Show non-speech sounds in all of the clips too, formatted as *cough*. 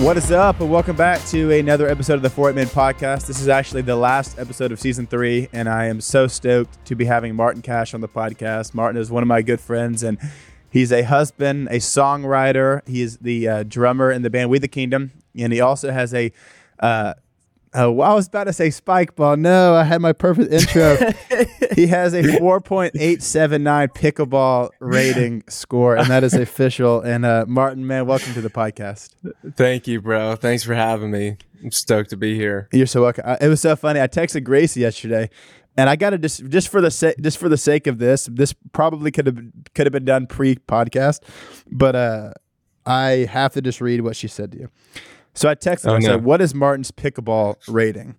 What is up, and welcome back to another episode of the Eight Men podcast. This is actually the last episode of season three, and I am so stoked to be having Martin Cash on the podcast. Martin is one of my good friends, and he's a husband, a songwriter. He is the uh, drummer in the band We the Kingdom, and he also has a uh, Oh, well, I was about to say spike ball. No, I had my perfect intro. *laughs* he has a 4.879 pickleball rating score, and that is official. And uh, Martin, man, welcome to the podcast. Thank you, bro. Thanks for having me. I'm stoked to be here. You're so welcome. It was so funny. I texted Gracie yesterday, and I got to just just for the sa- just for the sake of this, this probably could have could have been done pre podcast, but uh, I have to just read what she said to you. So I texted her. Oh, I said, "What is Martin's pickleball rating?"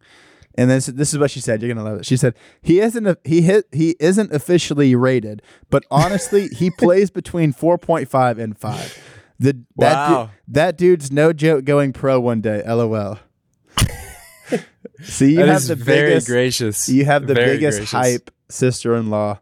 And this this is what she said. You're gonna love it. She said he isn't he hit he isn't officially rated, but honestly, he *laughs* plays between four point five and five. The wow. that du- that dude's no joke going pro one day. LOL. See, you that have the very biggest, gracious. You have the very biggest gracious. hype sister-in-law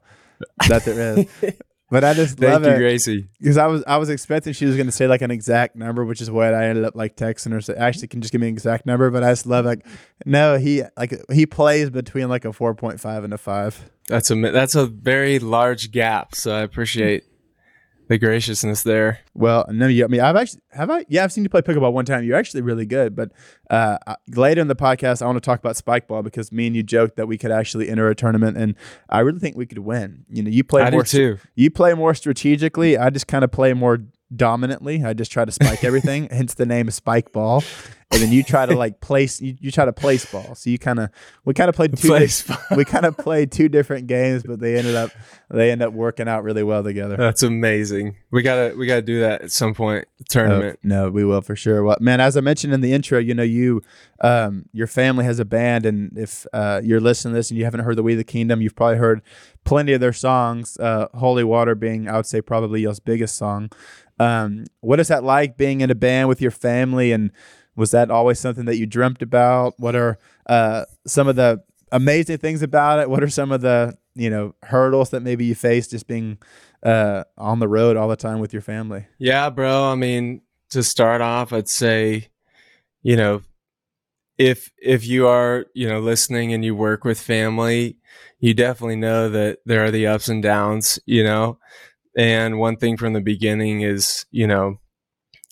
that there is. *laughs* But I just Thank love you, it Gracie. Because I was I was expecting she was going to say like an exact number, which is what I ended up like texting her. So actually, can just give me an exact number. But I just love like no, he like he plays between like a four point five and a five. That's a that's a very large gap. So I appreciate the graciousness there. Well, no, you, I mean, I've actually have I? Yeah, I've seen you play pickleball one time. You're actually really good. But uh, later in the podcast, I want to talk about spike ball because me and you joked that we could actually enter a tournament, and I really think we could win. You know, you play I more too. You play more strategically. I just kind of play more dominantly. I just try to spike *laughs* everything. hence the name spike ball and then you try to like place you, you try to place ball. So you kind of we kind of played two di- we kind of played two different games, but they ended up they end up working out really well together. That's amazing. We gotta we gotta do that at some point tournament. Oh, no, we will for sure. Well, man, as I mentioned in the intro, you know you um, your family has a band, and if uh, you're listening to this and you haven't heard the We the Kingdom, you've probably heard plenty of their songs. Uh, Holy Water being, I would say, probably y'all's biggest song. Um, what is that like being in a band with your family and was that always something that you dreamt about? What are uh, some of the amazing things about it? What are some of the you know hurdles that maybe you face just being uh, on the road all the time with your family? Yeah, bro. I mean, to start off, I'd say, you know, if if you are you know listening and you work with family, you definitely know that there are the ups and downs. You know, and one thing from the beginning is you know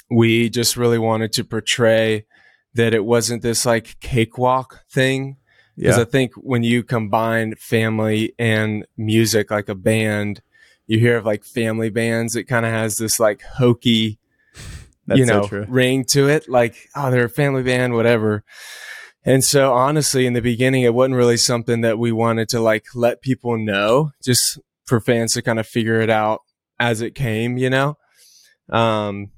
we just really wanted to portray that it wasn't this like cakewalk thing. Because yeah. I think when you combine family and music like a band, you hear of like family bands, it kind of has this like hokey, *laughs* That's you know, so ring to it. Like, oh, they're a family band, whatever. And so honestly, in the beginning, it wasn't really something that we wanted to like let people know, just for fans to kind of figure it out as it came, you know? Um,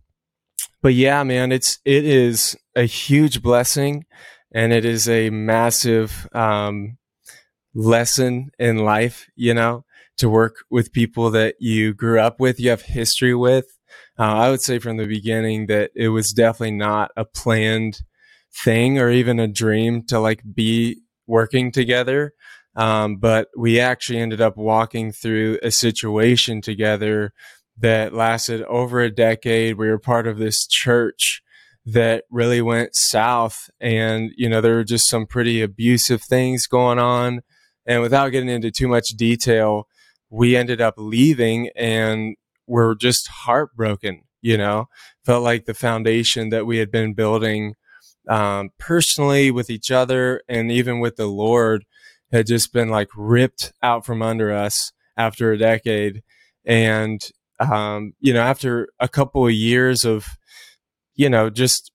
but yeah, man, it's it is a huge blessing, and it is a massive um, lesson in life. You know, to work with people that you grew up with, you have history with. Uh, I would say from the beginning that it was definitely not a planned thing or even a dream to like be working together. Um, but we actually ended up walking through a situation together that lasted over a decade. We were part of this church that really went south. And, you know, there were just some pretty abusive things going on. And without getting into too much detail, we ended up leaving and we're just heartbroken, you know, felt like the foundation that we had been building um, personally with each other and even with the Lord had just been like ripped out from under us after a decade. And um, you know, after a couple of years of, you know, just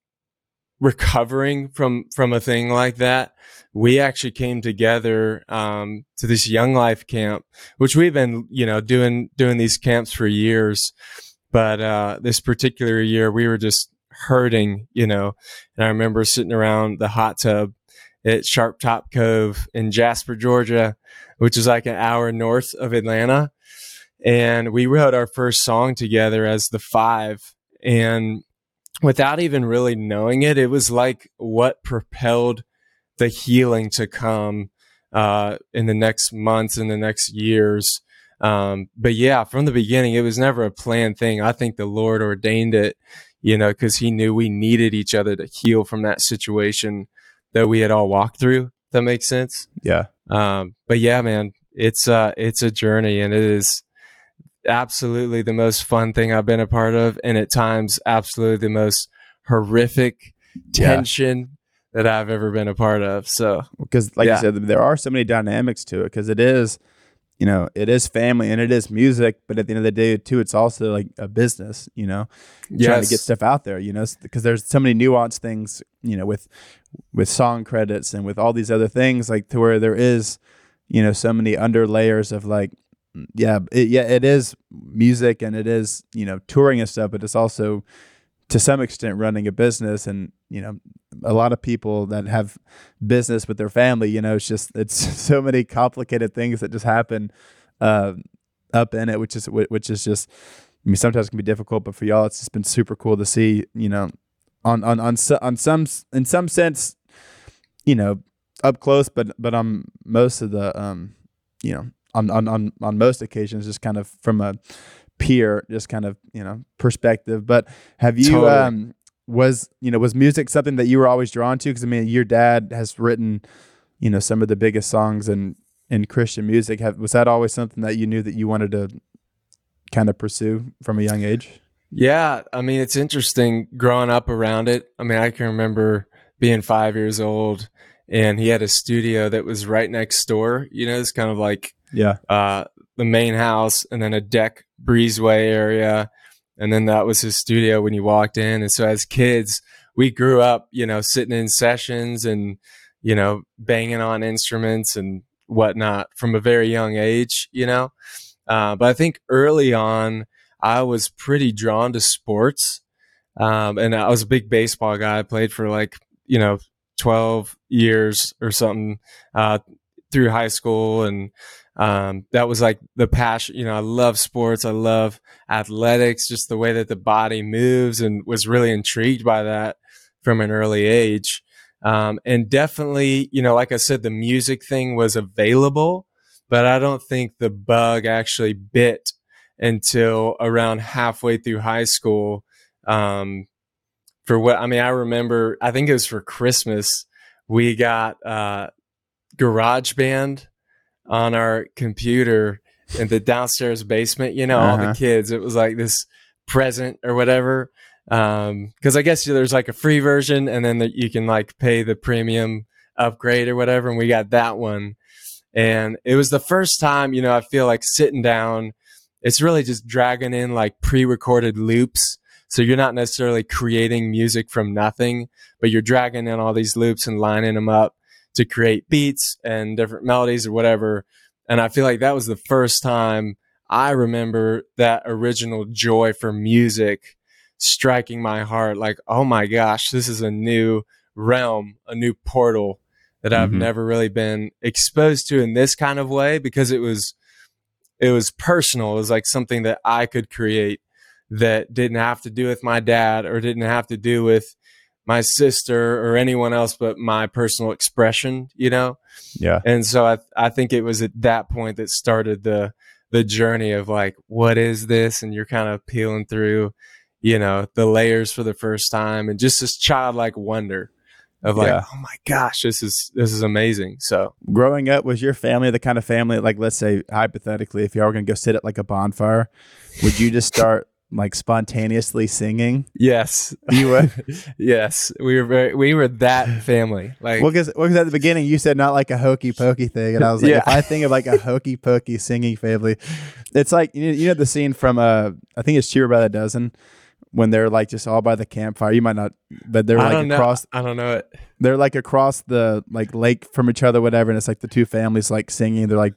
recovering from from a thing like that, we actually came together um, to this young life camp, which we've been, you know, doing doing these camps for years. But uh, this particular year, we were just hurting, you know. And I remember sitting around the hot tub at Sharp Top Cove in Jasper, Georgia, which is like an hour north of Atlanta and we wrote our first song together as the five and without even really knowing it it was like what propelled the healing to come uh, in the next months and the next years um, but yeah from the beginning it was never a planned thing i think the lord ordained it you know, because he knew we needed each other to heal from that situation that we had all walked through. That makes sense. Yeah. Um, but yeah, man, it's uh, it's a journey, and it is absolutely the most fun thing I've been a part of, and at times, absolutely the most horrific tension yeah. that I've ever been a part of. So, because like yeah. you said, there are so many dynamics to it. Because it is, you know, it is family and it is music, but at the end of the day, too, it's also like a business. You know, yes. trying to get stuff out there. You know, because there's so many nuanced things. You know, with with song credits and with all these other things, like to where there is, you know, so many under layers of like yeah, it, yeah, it is music and it is you know touring and stuff, but it's also to some extent running a business and you know a lot of people that have business with their family you know it's just it's *laughs* so many complicated things that just happen uh, up in it which is which is just i mean sometimes it can be difficult but for y'all it's just been super cool to see you know on on on, on some in some sense you know up close but but on most of the um you know on on on, on most occasions just kind of from a peer just kind of you know perspective. But have you totally. um was you know was music something that you were always drawn to? Because i mean your dad has written you know some of the biggest songs in in christian music. Have, was that always something that you knew that you wanted to kind of pursue from a young age? Yeah i mean it's interesting growing up around it. I mean i can remember being five years old and he had a studio that was right next door you know it's kind of like yeah uh the main house and then a deck breezeway area. And then that was his studio when you walked in. And so as kids, we grew up, you know, sitting in sessions and, you know, banging on instruments and whatnot from a very young age, you know. Uh, but I think early on, I was pretty drawn to sports. Um, and I was a big baseball guy. I played for like, you know, 12 years or something uh, through high school and um, that was like the passion. You know, I love sports. I love athletics, just the way that the body moves, and was really intrigued by that from an early age. Um, and definitely, you know, like I said, the music thing was available, but I don't think the bug actually bit until around halfway through high school. Um, for what I mean, I remember, I think it was for Christmas, we got uh, GarageBand on our computer in the downstairs basement. You know, uh-huh. all the uh-huh. kids. It was like this present or whatever. Um, because I guess there's like a free version, and then the, you can like pay the premium upgrade or whatever. And we got that one, and it was the first time. You know, I feel like sitting down. It's really just dragging in like pre-recorded loops. So you're not necessarily creating music from nothing, but you're dragging in all these loops and lining them up to create beats and different melodies or whatever. And I feel like that was the first time I remember that original joy for music striking my heart. Like, oh my gosh, this is a new realm, a new portal that I've mm-hmm. never really been exposed to in this kind of way because it was it was personal. It was like something that I could create that didn't have to do with my dad or didn't have to do with my sister or anyone else but my personal expression, you know? Yeah. And so I I think it was at that point that started the the journey of like, what is this? And you're kind of peeling through, you know, the layers for the first time and just this childlike wonder of like, yeah. oh my gosh, this is this is amazing. So growing up, was your family the kind of family like let's say hypothetically, if y'all were gonna go sit at like a bonfire, would you just start like spontaneously singing? Yes, *laughs* you were. *laughs* yes, we were very. We were that family. Like, well, because well, at the beginning you said not like a hokey pokey thing, and I was like, yeah. if I think of like a hokey pokey singing family, it's like you know, you know the scene from uh, I think it's Cheaper by the Dozen when they're like just all by the campfire. You might not, but they're like across. Know. I don't know it. They're like across the like lake from each other, whatever, and it's like the two families like singing. They're like,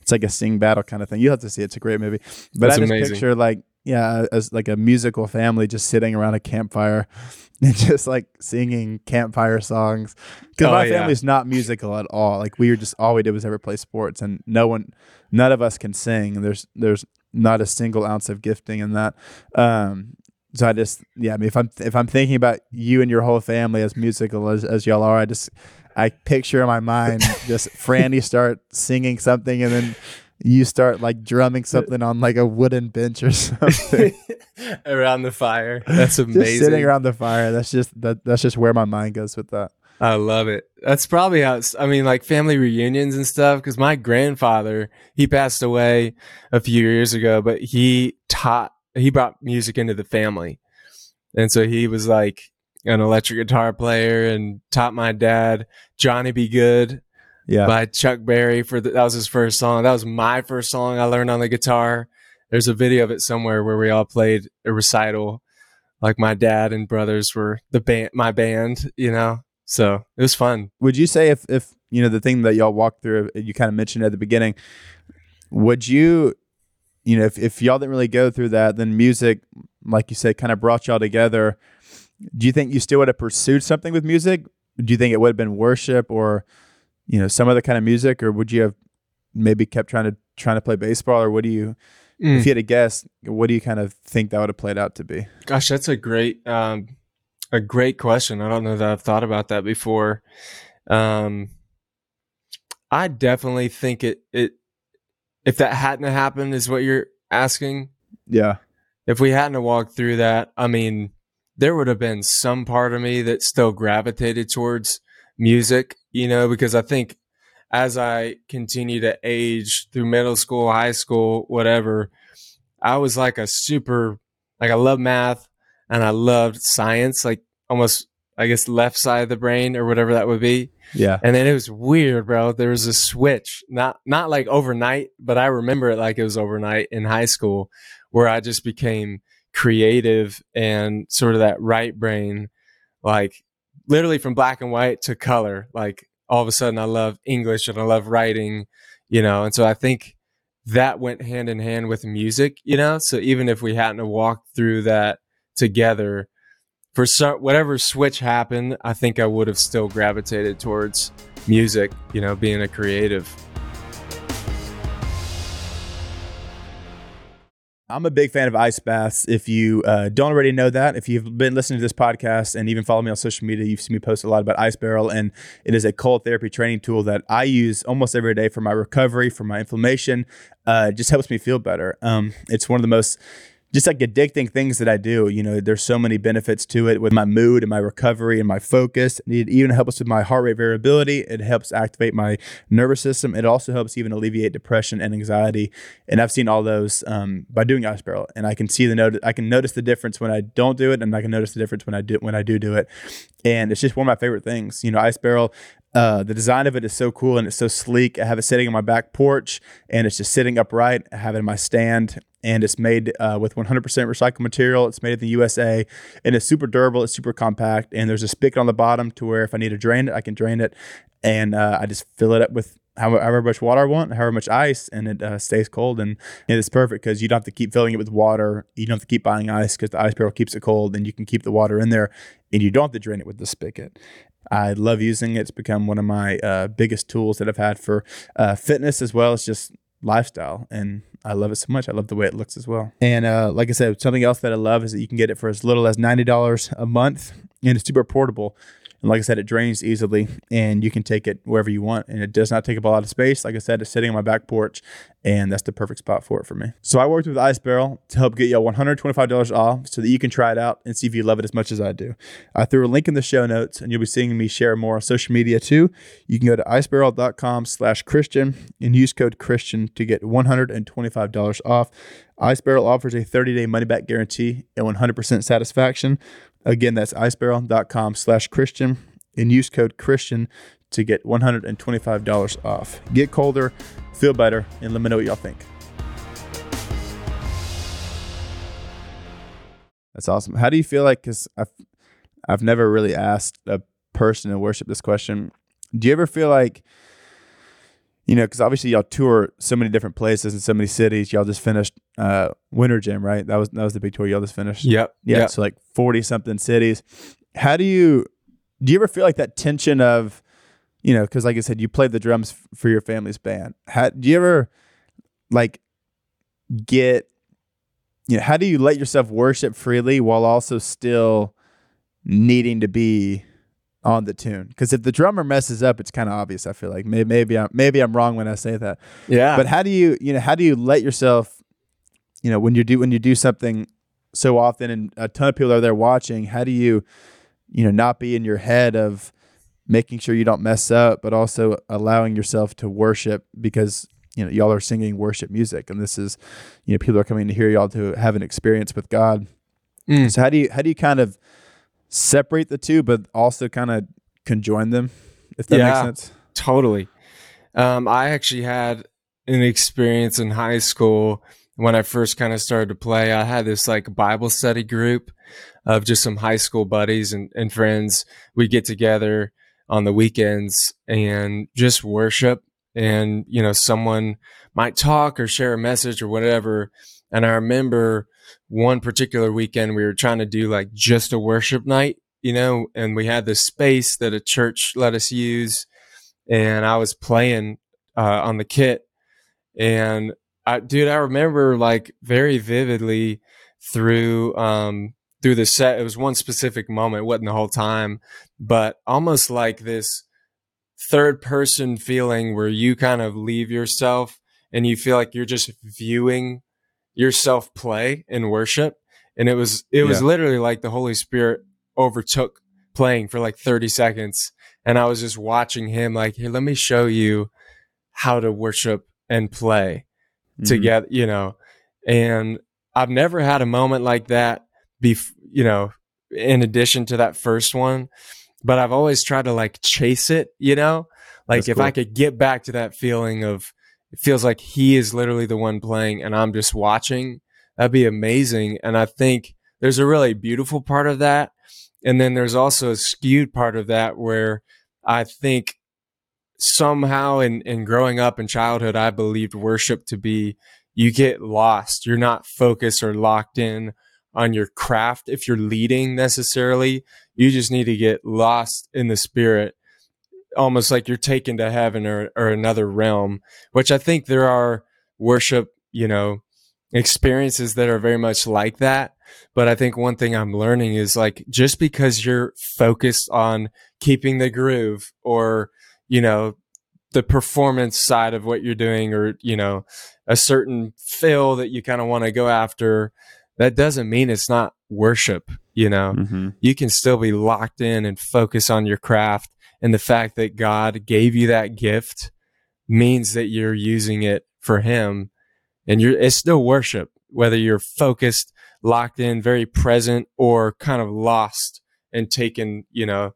it's like a sing battle kind of thing. You have to see it. It's a great movie. But That's I just amazing. picture like yeah, as like a musical family just sitting around a campfire *laughs* and just like singing campfire songs. Because oh, my yeah. family's not musical at all. Like we were just all we did was ever play sports, and no one, none of us can sing. There's there's not a single ounce of gifting in that. Um, so I just yeah, I mean if I'm if I'm thinking about you and your whole family as musical as as y'all are, I just I picture in my mind *laughs* just Franni start singing something and then you start like drumming something on like a wooden bench or *laughs* something. *laughs* around the fire. *laughs* That's just amazing. sitting around the fire. That's just that. That's just where my mind goes with that. I love it. That's probably how it's, I mean, like family reunions and stuff. Cause my grandfather, he passed away a few years ago, but he taught, he brought music into the family. And so he was like an electric guitar player and taught my dad Johnny B. Goode Yeah, by Chuck Berry for the, that was his first song. That was my first song I learned on the guitar. There's a video of it somewhere where we all played a recital. Like my dad and brothers were the band, my band, you know. So it was fun. would you say if if you know the thing that y'all walked through you kind of mentioned at the beginning would you you know if, if y'all didn't really go through that then music like you said kind of brought y'all together do you think you still would have pursued something with music do you think it would have been worship or you know some other kind of music or would you have maybe kept trying to trying to play baseball or what do you Mm. if you had to guess what do you kind of think that would have played out to be Gosh, that's a great, um, a great question. I don't know that I've thought about that before. Um, I definitely think it, it, if that hadn't happened, is what you're asking. yeah If we hadn't walked through that, I mean, there would have been some part of me that still gravitated towards music, you know, because I think as I continue to age through middle school, high school, whatever, I was like a super, like I love math and I loved science, like almost, I guess, left side of the brain or whatever that would be. yeah And then it was weird, bro. There was a switch, not not like overnight, but I remember it like it was overnight in high school, where I just became creative and sort of that right brain, like literally from black and white to color. Like all of a sudden, I love English and I love writing, you know. And so I think that went hand in hand with music, you know. So even if we hadn't walked through that together, for some whatever switch happened, I think I would have still gravitated towards music, you know, being a creative. I'm a big fan of ice baths. If you uh, don't already know that, if you've been listening to this podcast and even follow me on social media, you've seen me post a lot about Ice Barrel, and it is a cold therapy training tool that I use almost every day for my recovery, for my inflammation. Uh, it just helps me feel better. Um, it's one of the most just like addicting things that I do. You know, there's so many benefits to it with my mood and my recovery and my focus. It even helps with my heart rate variability. It helps activate my nervous system. It also helps even alleviate depression and anxiety. And I've seen all those um, by doing Ice Barrel, and I can see the note. I can notice the difference when I don't do it, and I can notice the difference when I do when I do do it. And it's just one of my favorite things. You know, Ice Barrel. Uh, the design of it is so cool and it's so sleek. I have it sitting on my back porch and it's just sitting upright. I have it in my stand and it's made uh, with 100% recycled material. It's made in the USA and it's super durable. It's super compact and there's a spigot on the bottom to where if I need to drain it, I can drain it. And uh, I just fill it up with however, much water I want, however much ice, and it uh, stays cold. And it is perfect because you don't have to keep filling it with water. You don't have to keep buying ice because the ice barrel keeps it cold and you can keep the water in there and you don't have to drain it with the spigot. I love using it. It's become one of my uh, biggest tools that I've had for uh, fitness as well as just lifestyle. And I love it so much. I love the way it looks as well. And uh, like I said, something else that I love is that you can get it for as little as $90 a month and it's super portable. And like I said, it drains easily and you can take it wherever you want. And it does not take up a lot of space. Like I said, it's sitting on my back porch and that's the perfect spot for it for me. So I worked with Ice Barrel to help get y'all $125 off so that you can try it out and see if you love it as much as I do. I threw a link in the show notes and you'll be seeing me share more on social media too. You can go to icebarrel.com slash Christian and use code Christian to get $125 off. Ice Barrel offers a 30 day money back guarantee and 100% satisfaction. Again, that's icebarrel.com slash Christian and use code Christian to get $125 off. Get colder, feel better, and let me know what y'all think. That's awesome. How do you feel like, because I've, I've never really asked a person in worship this question. Do you ever feel like, you know, because obviously y'all tour so many different places in so many cities. Y'all just finished uh, Winter Jam, right? That was that was the big tour y'all just finished. Yep. Yeah, Yep. so like 40 something cities. How do you do you ever feel like that tension of, you know, cuz like I said you played the drums f- for your family's band. How do you ever like get you know, how do you let yourself worship freely while also still needing to be on the tune. Because if the drummer messes up, it's kind of obvious. I feel like maybe, maybe I'm maybe I'm wrong when I say that. Yeah. But how do you you know how do you let yourself, you know, when you do when you do something so often and a ton of people are there watching, how do you, you know, not be in your head of making sure you don't mess up, but also allowing yourself to worship because you know y'all are singing worship music and this is you know people are coming to hear y'all to have an experience with God. Mm. So how do you how do you kind of separate the two, but also kind of conjoin them, if that Yeah. makes sense? Totally. Um, I actually had an experience in high school when I first kind of started to play. I had this like Bible study group of just some high school buddies and, and friends. We get together on the weekends and just worship. And, you know, someone might talk or share a message or whatever. And I remember one particular weekend we were trying to do like just a worship night, you know, and we had this space that a church let us use and I was playing uh, on the kit, and I, dude, I remember like very vividly through um, through the set. It was one specific moment, it wasn't the whole time, but almost like this third person feeling where you kind of leave yourself and you feel like you're just viewing yourself play in worship, and it was it was Yeah. literally like the Holy Spirit overtook playing for like 30 seconds and I was just watching him like, here, let me show you how to worship and play Mhm. together, you know. And I've never had a moment like that be, you know, in addition to that first one, but I've always tried to like chase it, you know, like That's if cool. I could get back to that feeling of it feels like he is literally the one playing and I'm just watching, that'd be amazing. And I think there's a really beautiful part of that. And then there's also a skewed part of that where I think somehow in, in growing up in childhood, I believed worship to be you get lost. You're not focused or locked in on your craft if you're leading necessarily. You just need to get lost in the spirit, almost like you're taken to heaven or, or another realm, which I think there are worship, you know, experiences that are very much like that. But I think one thing I'm learning is like just because you're focused on keeping the groove or, you know, the performance side of what you're doing or, you know, a certain fill that you kind of want to go after, that doesn't mean it's not worship, you know Mhm. you can still be locked in and focus on your craft. And the fact that God gave you that gift means that you're using it for Him, and you're it's still worship, whether you're focused, locked in, very present, or kind of lost and taken, you know,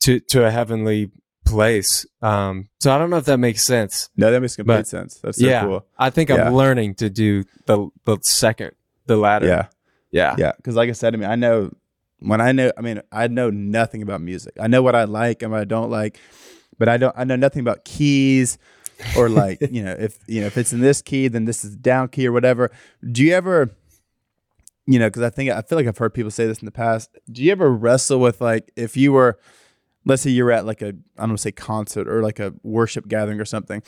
to to a heavenly place. Um, so I don't know if that makes sense. No, that makes complete But- sense. That's so yeah, cool. I think Yeah. I'm learning to do the the second, the latter. Yeah. yeah, Yeah, because like I said, I mean, I know when I know, I mean, I know nothing about music. I know what I like and what I don't like, but I don't. I know nothing about keys or like *laughs* you know if you know if it's in this key, then this is down key or whatever. Do you ever, you know, because I think I feel like I've heard people say this in the past. Do you ever wrestle with like if you were, let's say you're at like a I don't want to say concert or like a worship gathering or something.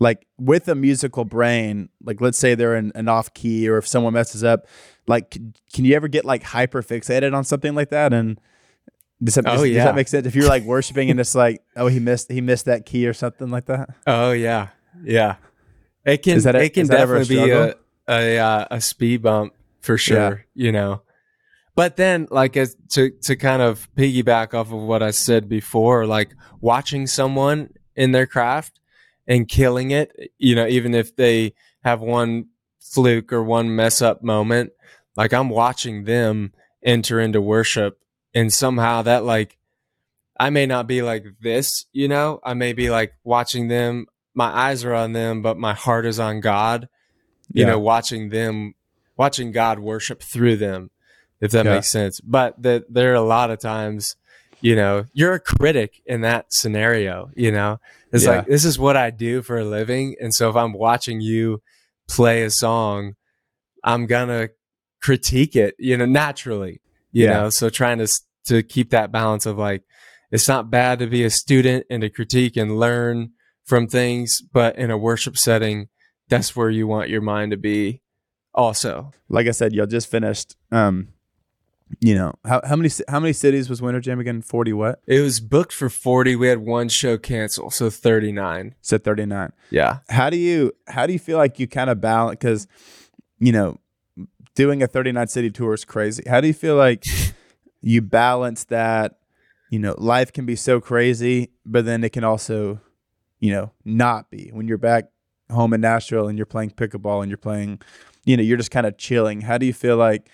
Like with a musical brain, like let's say they're in an off key, or if someone messes up, like c- can you ever get like hyper fixated on something like that and does that, Oh, does, does that make sense if you're like worshiping and it's like oh he missed he missed that key or something like that Oh yeah, yeah. It can Is that a- it can ever a definitely be a a, uh, a speed bump for sure. You know, but then like as to to kind of piggyback off of what I said before, like watching someone in their craft and killing it. You know, even if they have one fluke or one mess up moment, like I'm watching them enter into worship, and somehow that like I may not be like this, you know, I may be like watching them, my eyes are on them, but my heart is on God, you Yeah. know, watching them, watching God worship through them, if that Yeah. makes sense. But that there are a lot of times, you know, you're a critic in that scenario, you know, it's Yeah. like, this is what I do for a living. And so if I'm watching you play a song, I'm gonna critique it, you know, naturally, you Yeah. know, so trying to, to keep that balance of like, it's not bad to be a student and to critique and learn from things, but in a worship setting, that's where you want your mind to be also. like I said, y'all just finished um, you know how how many how many cities was Winter Jam again? Forty what? It was booked for 40. We had one show cancel, so 39. so thirty nine. Yeah. How do you how do you feel like you kind of balance because you know doing a 39 city tour is crazy. How do you feel like *laughs* you balance that? You know, life can be so crazy, but then it can also, you know, not be when you're back home in Nashville and you're playing pickleball and you're playing, you know, you're just kind of chilling. How do you feel like?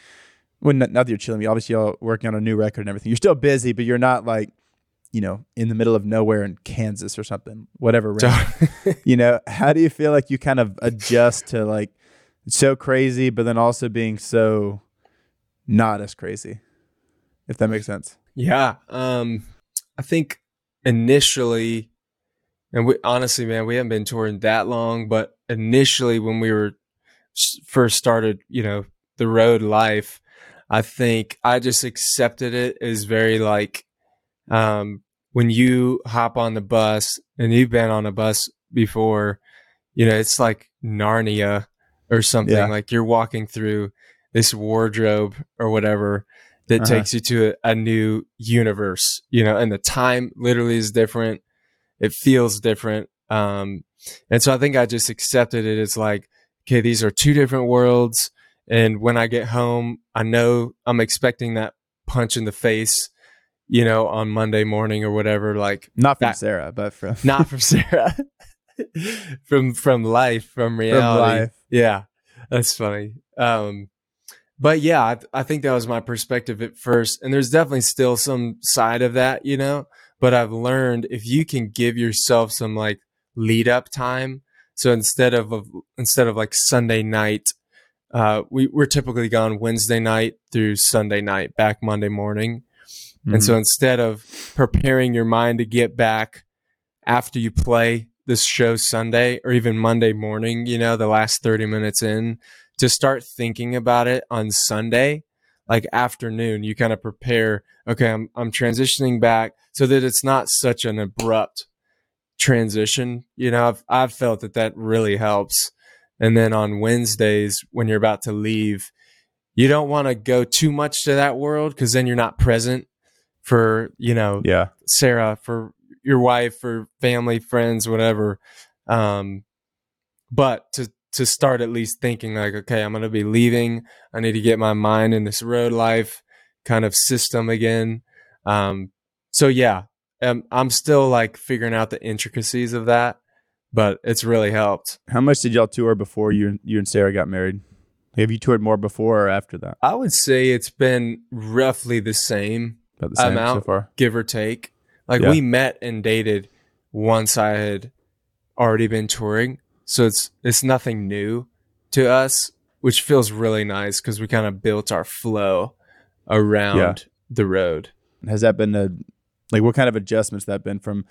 Well, not, not that you're chilling. Obviously, you're working on a new record and everything. You're still busy, but you're not like, you know, in the middle of nowhere in Kansas or something. Whatever. *laughs* you know, how do you feel like you kind of adjust to like so crazy, but then also being so not as crazy, if that makes sense. Yeah. Um, I think initially, and we honestly, man, we haven't been touring that long, but initially when we were first started, you know, the road life, I think I just accepted it as very like, um, when you hop on the bus and you've been on a bus before, you know, it's like Narnia or something. Yeah. Like you're walking through this wardrobe or whatever that uh-huh. takes you to a, a, new universe, you know, and the time literally is different. It feels different. Um, and so I think I just accepted it as like, okay, these are two different worlds. And when I get home, I know I'm expecting that punch in the face, you know, on Monday morning or whatever. Like not from that, Sarah, but from *laughs* not from Sarah, *laughs* from from life, from reality. From life. Yeah, that's funny. Um, but yeah, I, I think that was my perspective at first, and there's definitely still some side of that, you know. But I've learned if you can give yourself some like lead up time. So instead of, of instead of like Sunday night, uh, we we're typically gone Wednesday night through Sunday night, back Monday morning. Mm-hmm. And so mm-hmm. instead of preparing your mind to get back after you play this show Sunday or even Monday morning, you know, the last 30 minutes in, to start thinking about it on Sunday, like afternoon, you kind of prepare, okay, I'm, I'm transitioning back so that it's not such an abrupt transition. You know, I've, I've felt that that really helps. And then on Wednesdays, when you're about to leave, you don't want to go too much to that world because then you're not present for, you know, yeah, Sarah, for your wife, for family, friends, whatever. Um, but to to start at least thinking like, okay, I'm going to be leaving. I need to get my mind in this road life kind of system again. Um, so yeah, um, I'm still like figuring out the intricacies of that, but it's really helped. How much did y'all tour before you you and Sarah got married? Have you toured more before or after that? I would say it's been roughly the same, About the same amount, so far, give or take. Like yeah. we met and dated once I had already been touring. So it's it's nothing new to us, which feels really nice because we kind of built our flow around yeah. the road. Has that been a like what kind of adjustments that been from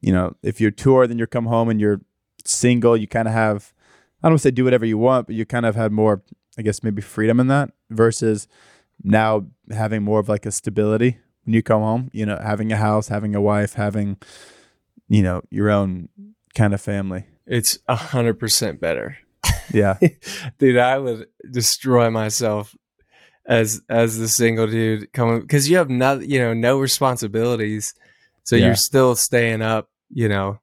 you know, if you're tour then you come home and you're single, you kind of have I don't say do whatever you want, but you kind of had more I guess maybe freedom in that versus now having more of like a stability when you come home, you know, having a house, having a wife, having you know, your own kind of family. It's a hundred percent better. Yeah, *laughs* dude, I would destroy myself as as the single dude coming because you have not you know no responsibilities, so yeah. you're still staying up you know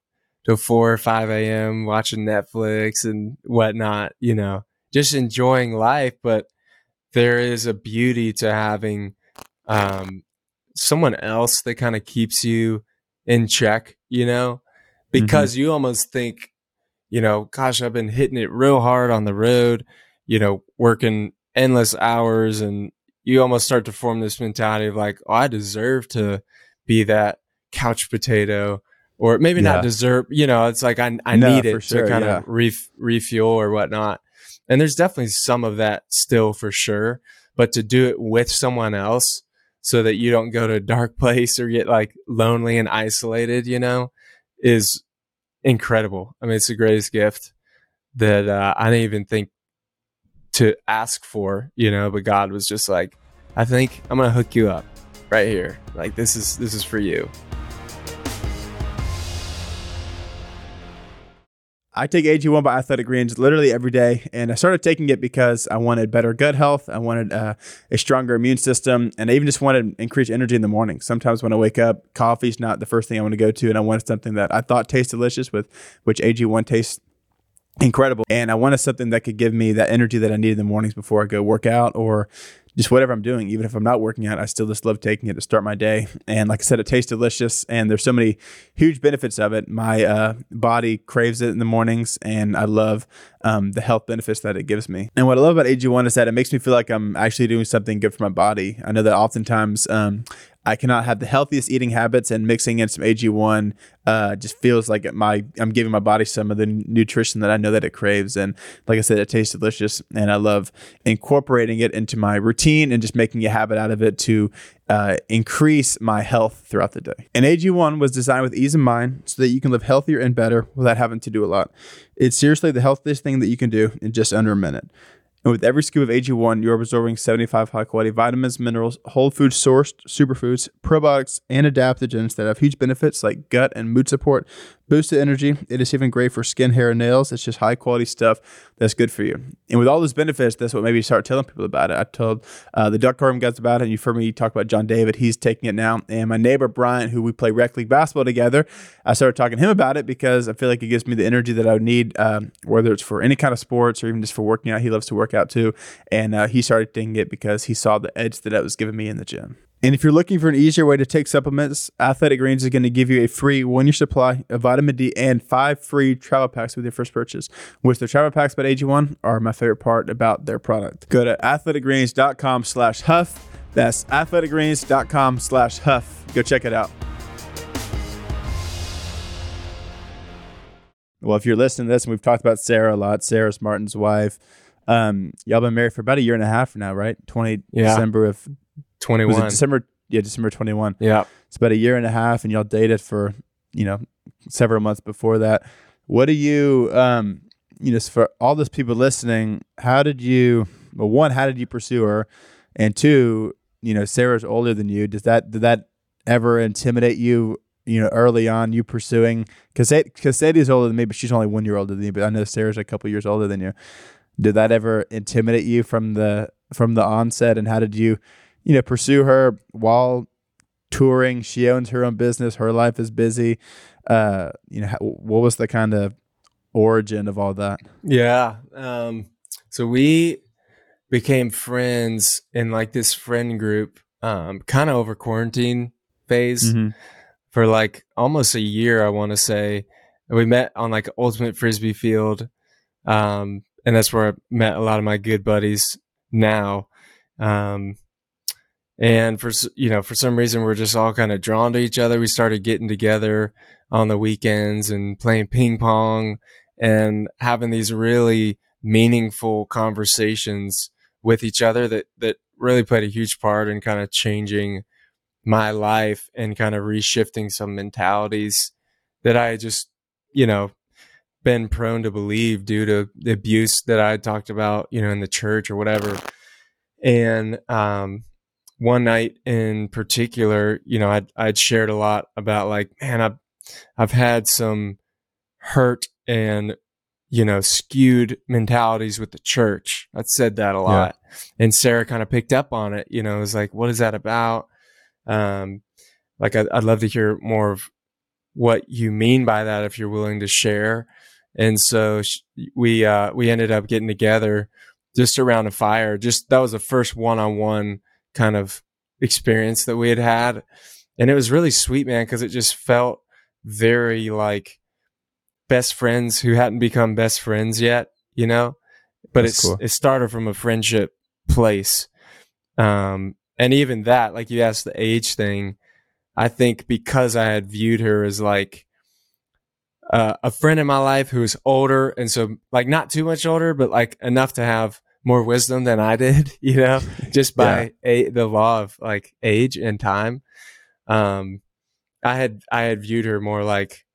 till four or five a.m. watching Netflix and whatnot. You know, just enjoying life, but there is a beauty to having um, someone else that kind of keeps you in check. You know, because mm-hmm. you almost think you know, gosh, I've been hitting it real hard on the road, you know, working endless hours and you almost start to form this mentality of like, oh, I deserve to be that couch potato or maybe yeah. not dessert. you know, it's like I, I no, need it sure, to kind yeah. of ref, refuel or whatnot. And there's definitely some of that still for sure, but to do it with someone else so that you don't go to a dark *laughs* place or get like lonely and isolated, you know, is incredible. I mean, it's the greatest gift that uh, I didn't even think to ask for, you know. But God was just like, I think I'm gonna hook you up right here. Like this is this is for you. I take AG1 by Athletic Greens literally every day, and I started taking it because I wanted better gut health. I wanted uh, a stronger immune system, and I even just wanted increased energy in the morning. Sometimes when I wake up, coffee's not the first thing I want to go to, and I wanted something that I thought tastes delicious, with which AG1 tastes incredible. And I wanted something that could give me that energy that I need in the mornings before I go work out or just whatever I'm doing, even if I'm not working out, I still just love taking it to start my day. And like I said, it tastes delicious, and there's so many huge benefits of it. My uh, body craves it in the mornings, and I love um, the health benefits that it gives me. And what I love about AG1 is that it makes me feel like I'm actually doing something good for my body. I know that oftentimes um, I cannot have the healthiest eating habits, and mixing in some AG1 uh, just feels like my I'm giving my body some of the nutrition that I know that it craves. And like I said, it tastes delicious, and I love incorporating it into my routine and just making a habit out of it to uh, increase my health throughout the day. And AG1 was designed with ease in mind so that you can live healthier and better without having to do a lot. It's seriously the healthiest thing that you can do in just under a minute. And with every scoop of AG1, you're absorbing 75 high quality vitamins, minerals, whole food sourced superfoods, probiotics, and adaptogens that have huge benefits like gut and mood support, boosted energy. It is even great for skin, hair, and nails. It's just high quality stuff that's good for you. And with all those benefits, that's what made me start telling people about it. I told uh, the Duck Carving guys about it, and you've heard me talk about John David. He's taking it now. And my neighbor, Brian, who we play rec league basketball together, I started talking to him about it because I feel like it gives me the energy that I would need, um, whether it's for any kind of sports or even just for working out. He loves to work out too. And uh, he started taking it because he saw the edge that it was giving me in the gym. And if you're looking for an easier way to take supplements, Athletic Greens is going to give you a free one year supply of vitamin D and five free travel packs with your first purchase. Which the travel packs by AG1 are my favorite part about their product. Go to athleticgreens.com slash huff. That's athleticgreens.com slash huff. Go check it out. Well, if you're listening to this, and we've talked about Sarah a lot, Sarah's Martin's wife. Um, y'all been married for about a year and a half now, right? 20 Yeah. December of 21. was it December? Yeah, December 21. yeah. It's about a year and a half, and y'all dated for you know several months before that. What do you, um, you know, for all those people listening, how did you? Well, one, how did you pursue her, and two, you know, Sarah's older than you. Does that did that ever intimidate you? You know, early on, you pursuing because because Sadie's older than me, but she's only one year older than you. But I know Sarah's a couple years older than you. Did that ever intimidate you from the from the onset? And how did you, you know, pursue her while touring? She owns her own business. Her life is busy. Uh, you know, how, what was the kind of origin of all that? Yeah. Um, so we became friends in like this friend group, um, kind of over quarantine phase Mm-hmm. for like almost a year, I want to say. We met on like Ultimate Frisbee Field. Um, and that's where I met a lot of my good buddies now. Um, and for, you know, for some reason, we're just all kind of drawn to each other. We started getting together on the weekends and playing ping pong and having these really meaningful conversations with each other that, that really played a huge part in kind of changing my life and kind of reshifting some mentalities that I just, you know, been prone to believe due to the abuse that I had talked about, you know, in the church or whatever. And um, one night in particular, you know, I'd, I'd shared a lot about like, man, I've, I've had some hurt and, you know, skewed mentalities with the church. I'd said that a lot. And Sarah kind of picked up on it, you know, it was like, what is that about? Um, like I'd, I'd love to hear more of what you mean by that if you're willing to share. And so sh- we uh, we ended up getting together just around a fire. Just that was the first one-on-one kind of experience that we had had, and it was really sweet, man, because it just felt very like best friends who hadn't become best friends yet, you know. But That's it's cool. it started from a friendship place, um, and even that, like you asked the age thing, I think because I had viewed her as like uh, a friend in my life who was older, and so like not too much older, but like enough to have more wisdom than I did, *laughs* you know, just by a, the law of like age and time. Um, I had I had viewed her more like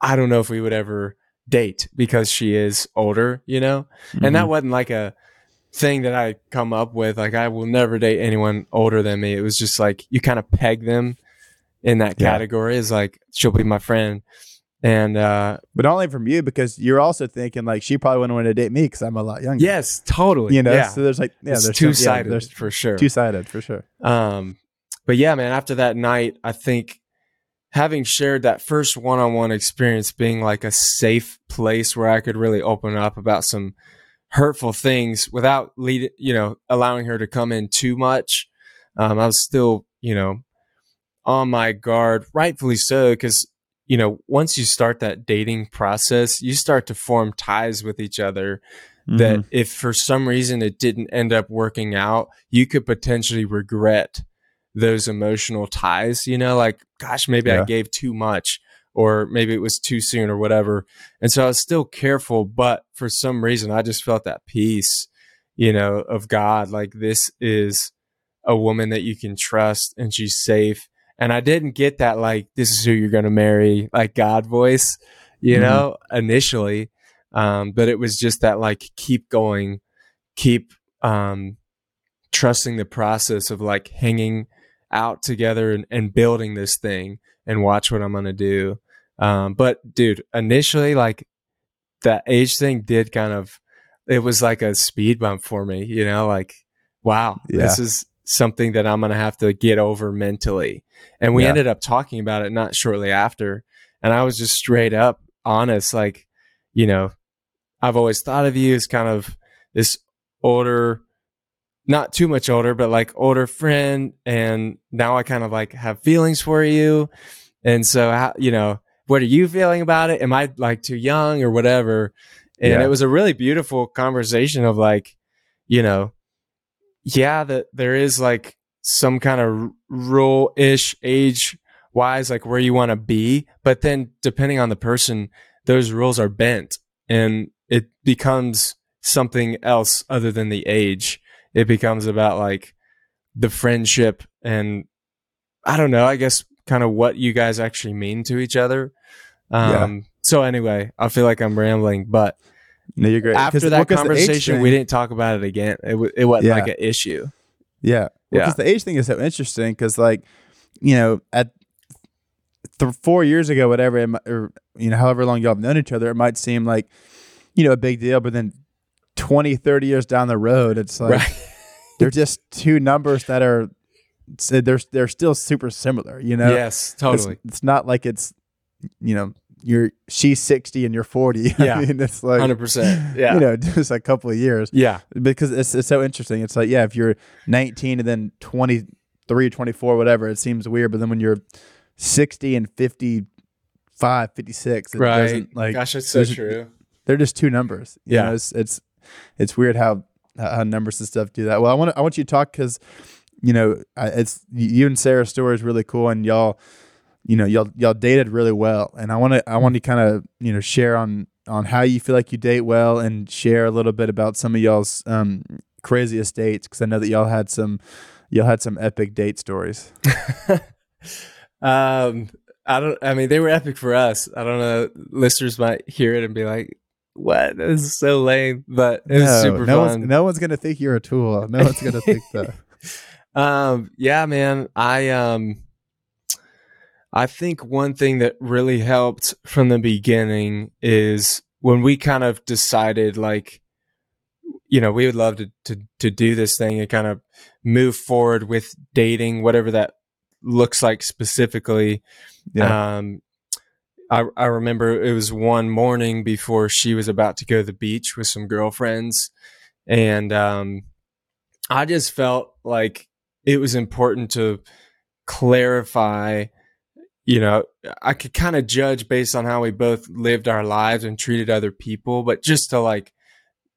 I don't know if we would ever date because she is older, you know, and Mm-hmm. that wasn't like a thing that I come up with. Like I will never date anyone older than me. It was just like you kind of peg them in that Yeah. category as like she'll be my friend. And uh, But only from you because you're also thinking like she probably wouldn't want to date me because I'm a lot younger. yes, totally. You know, yeah. so there's like yeah, it's there's two some- yeah, sided there's for sure. two sided for sure. Um, but yeah, man, after that night, I think having shared that first one on one experience being like a safe place where I could really open up about some hurtful things without lead, you know, allowing her to come in too much. Um, I was still, you know, on my guard, rightfully so, because, you know, once you start that dating process, you start to form ties with each other that Mm-hmm. if for some reason it didn't end up working out, you could potentially regret those emotional ties, you know, like, gosh, maybe I gave too much or maybe it was too soon or whatever. And so I was still careful, but for some reason I just felt that peace, you know, of God. Like, this is a woman that you can trust and she's safe. And I didn't get that, like, this is who you're going to marry, like God voice, you Mhm. know, initially. Um, but it was just that, like, keep going, keep um, trusting the process of like hanging out together and, and building this thing and watch what I'm going to do. Um, but dude, initially, like, that age thing did kind of, it was like a speed bump for me, you know, like, wow, this is something that I'm going to have to get over mentally. And we Yeah. ended up talking about it not shortly after. And I was just straight up honest, like, you know, I've always thought of you as kind of this older, not too much older, but like older friend. And now I kind of like have feelings for you. And so, how, you know, what are you feeling about it? Am I like too young or whatever? And Yeah. it was a really beautiful conversation of like, you know, yeah, that there is like some kind of rule ish age wise, like where you want to be. But then depending on the person, those rules are bent and it becomes something else other than the age. It becomes about like the friendship and I don't know, I guess kind of what you guys actually mean to each other. Um, so anyway, I feel like I'm rambling, but No, you're great. after well, that age conversation, we didn't talk about it again. It, w- it wasn't Yeah. like an issue. Yeah. Yeah. Because the age thing is so interesting because, like, you know, at th- four years ago, whatever, or, you know, however long y'all have known each other, it might seem like, you know, a big deal. But then 20, 30 years down the road, it's like right. *laughs* they're just two numbers that are, so they're, they're still super similar, you know? yes, It's- totally. It's, not like it's, you know, you're, she's 60 and you're 40. *laughs* Yeah. I mean, it's like, 100%. *laughs* Yeah. you know, *laughs* just a couple of years yeah. because it's, it's so interesting. It's like, yeah, if you're 19 and then 23, 24, whatever, it seems weird. But then when you're 60 and 55, 56, it Right. doesn't like, Gosh, that's so true. they're just two numbers. You Yeah. know, it's, it's, it's weird how, how numbers and stuff do that. Well, I want to, I want you to talk because, you know, it's you and Sarah's story is really cool and y'all, you know, y'all, y'all dated really well. And I want to, I want to kind of, you know, share on, on how you feel like you date well and share a little bit about some of y'all's um, craziest dates because I know that y'all had some y'all had some epic date stories. *laughs* um, I don't. I mean, they were epic for us. I don't know. Listeners might hear it and be like, "What? This is so lame," but it was no, super no fun. one's no one's gonna think you're a tool. No one's gonna think that. *laughs* um, yeah, man. I um, I think one thing that really helped from the beginning is when we kind of decided, like, you know, we would love to to to do this thing and kind of move forward with dating, whatever that looks like specifically. Yeah. Um, I I remember it was one morning before she was about to go to the beach with some girlfriends, and um, I just felt like it was important to clarify. You know, I could kind of judge based on how we both lived our lives and treated other people, but just to like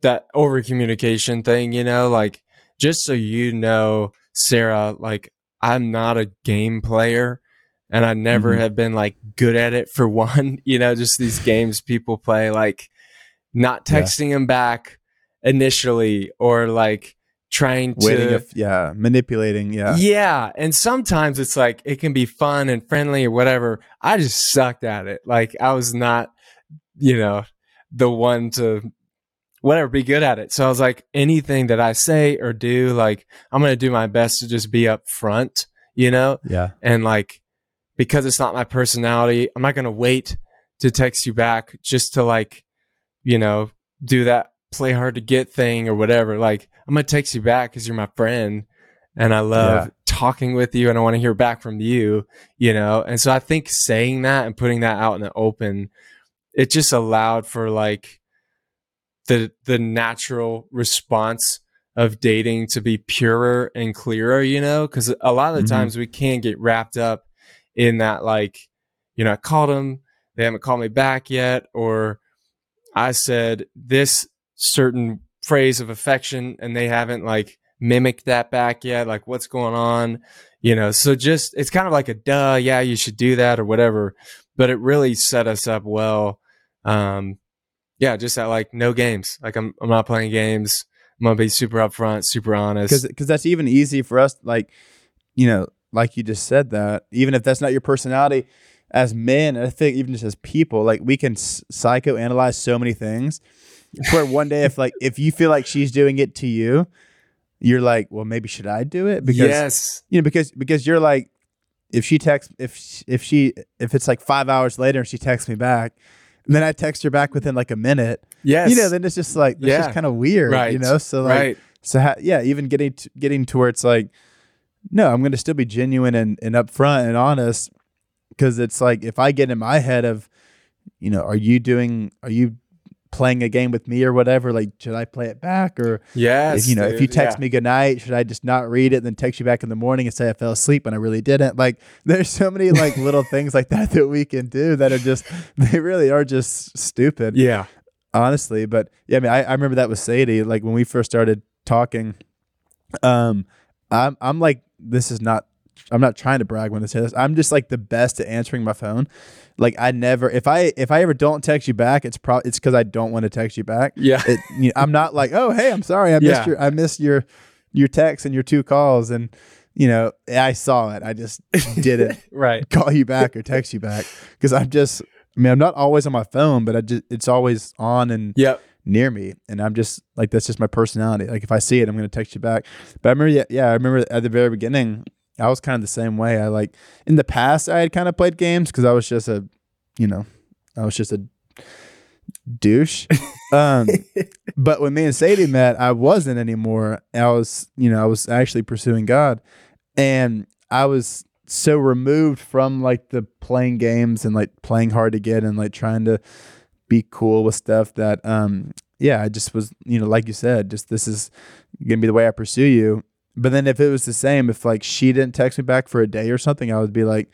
that over communication thing, you know, like just so you know, Sarah, like I'm not a game player and I never Mhm. have been like good at it for *laughs* one, you know, just these games people play, like not Yeah. texting them back initially or like trying to if, yeah, manipulating, yeah, yeah. And sometimes it's like it can be fun and friendly or whatever. I just sucked at it. Like I was not, you know, the one to whatever be good at it. So I was like, anything that I say or do, like I'm gonna do my best to just be up front, you know? yeah, And like because it's not my personality, I'm not gonna wait to text you back just to like, you know, do that play hard to get thing or whatever. Like, I'm going to text you back because you're my friend and I love Yeah. talking with you and I want to hear back from you, you know? And so I think saying that and putting that out in the open, it just allowed for like the the natural response of dating to be purer and clearer, you know? Cuz a lot of the Mhm. times we can get wrapped up in that like, you know, I called them, they haven't called me back yet or I said this certain phrase of affection and they haven't like mimicked that back yet. Like, what's going on? You know, so just it's kind of like a duh, yeah, you should do that or whatever. But it really set us up well. Um, yeah, just that like no games. Like I'm I'm not playing games. I'm gonna be super upfront, super honest. because that's even easy for us like you know like you just said that even if that's not your personality as men i think even just as people like we can psychoanalyze so many things where one day if like if you feel like she's doing it to you you're like well maybe should i do it because yes. you know because because you're like if she texts if if she if it's like five hours later and she texts me back and then i text her back within like a minute Yes. you know then it's just like Yeah. just kind of weird Right. you know so like right. so ha- yeah, even getting to, getting to where it's like, no, I'm going to still be genuine and, and upfront and honest because it's like if I get in my head of, you know, are you doing, are you playing a game with me or whatever? Like, should I play it back or Yes. if you know, if you text yeah. me good night, should I just not read it, and then text you back in the morning and say I fell asleep when I really didn't? Like, *laughs* there's so many like *laughs* little things like that that we can do that are just *laughs* they really are just stupid Yeah. honestly. But yeah, I mean, I, I remember that with Sadie. Like when we first started talking, um, I'm I'm like, this is not. I'm not trying to brag when I say this. I'm just like the best at answering my phone. Like I never, if I if I ever don't text you back, it's probably it's because I don't want to text you back. Yeah. It, you know, I'm not like, oh hey, I'm sorry, I missed Yeah. your I missed your your text and your two calls, and you know I saw it. I just *laughs* didn't right. call you back or text you back because I'm just. I mean, I'm not always on my phone, but I just it's always on and Yep. near me, and I'm just like that's just my personality. Like if I see it, I'm gonna text you back. But I remember, yeah, yeah, I remember at the very beginning, I was kind of the same way. I like in the past, I had kind of played games because I was just a, you know, I was just a douche. *laughs* Um, but when me and Sadie met, I wasn't anymore. I was, you know, I was actually pursuing God, and I was so removed from like the playing games and like playing hard to get and like trying to be cool with stuff that um yeah i just was you know like you said just this is gonna be the way i pursue you but then if it was the same if like she didn't text me back for a day or something i would be like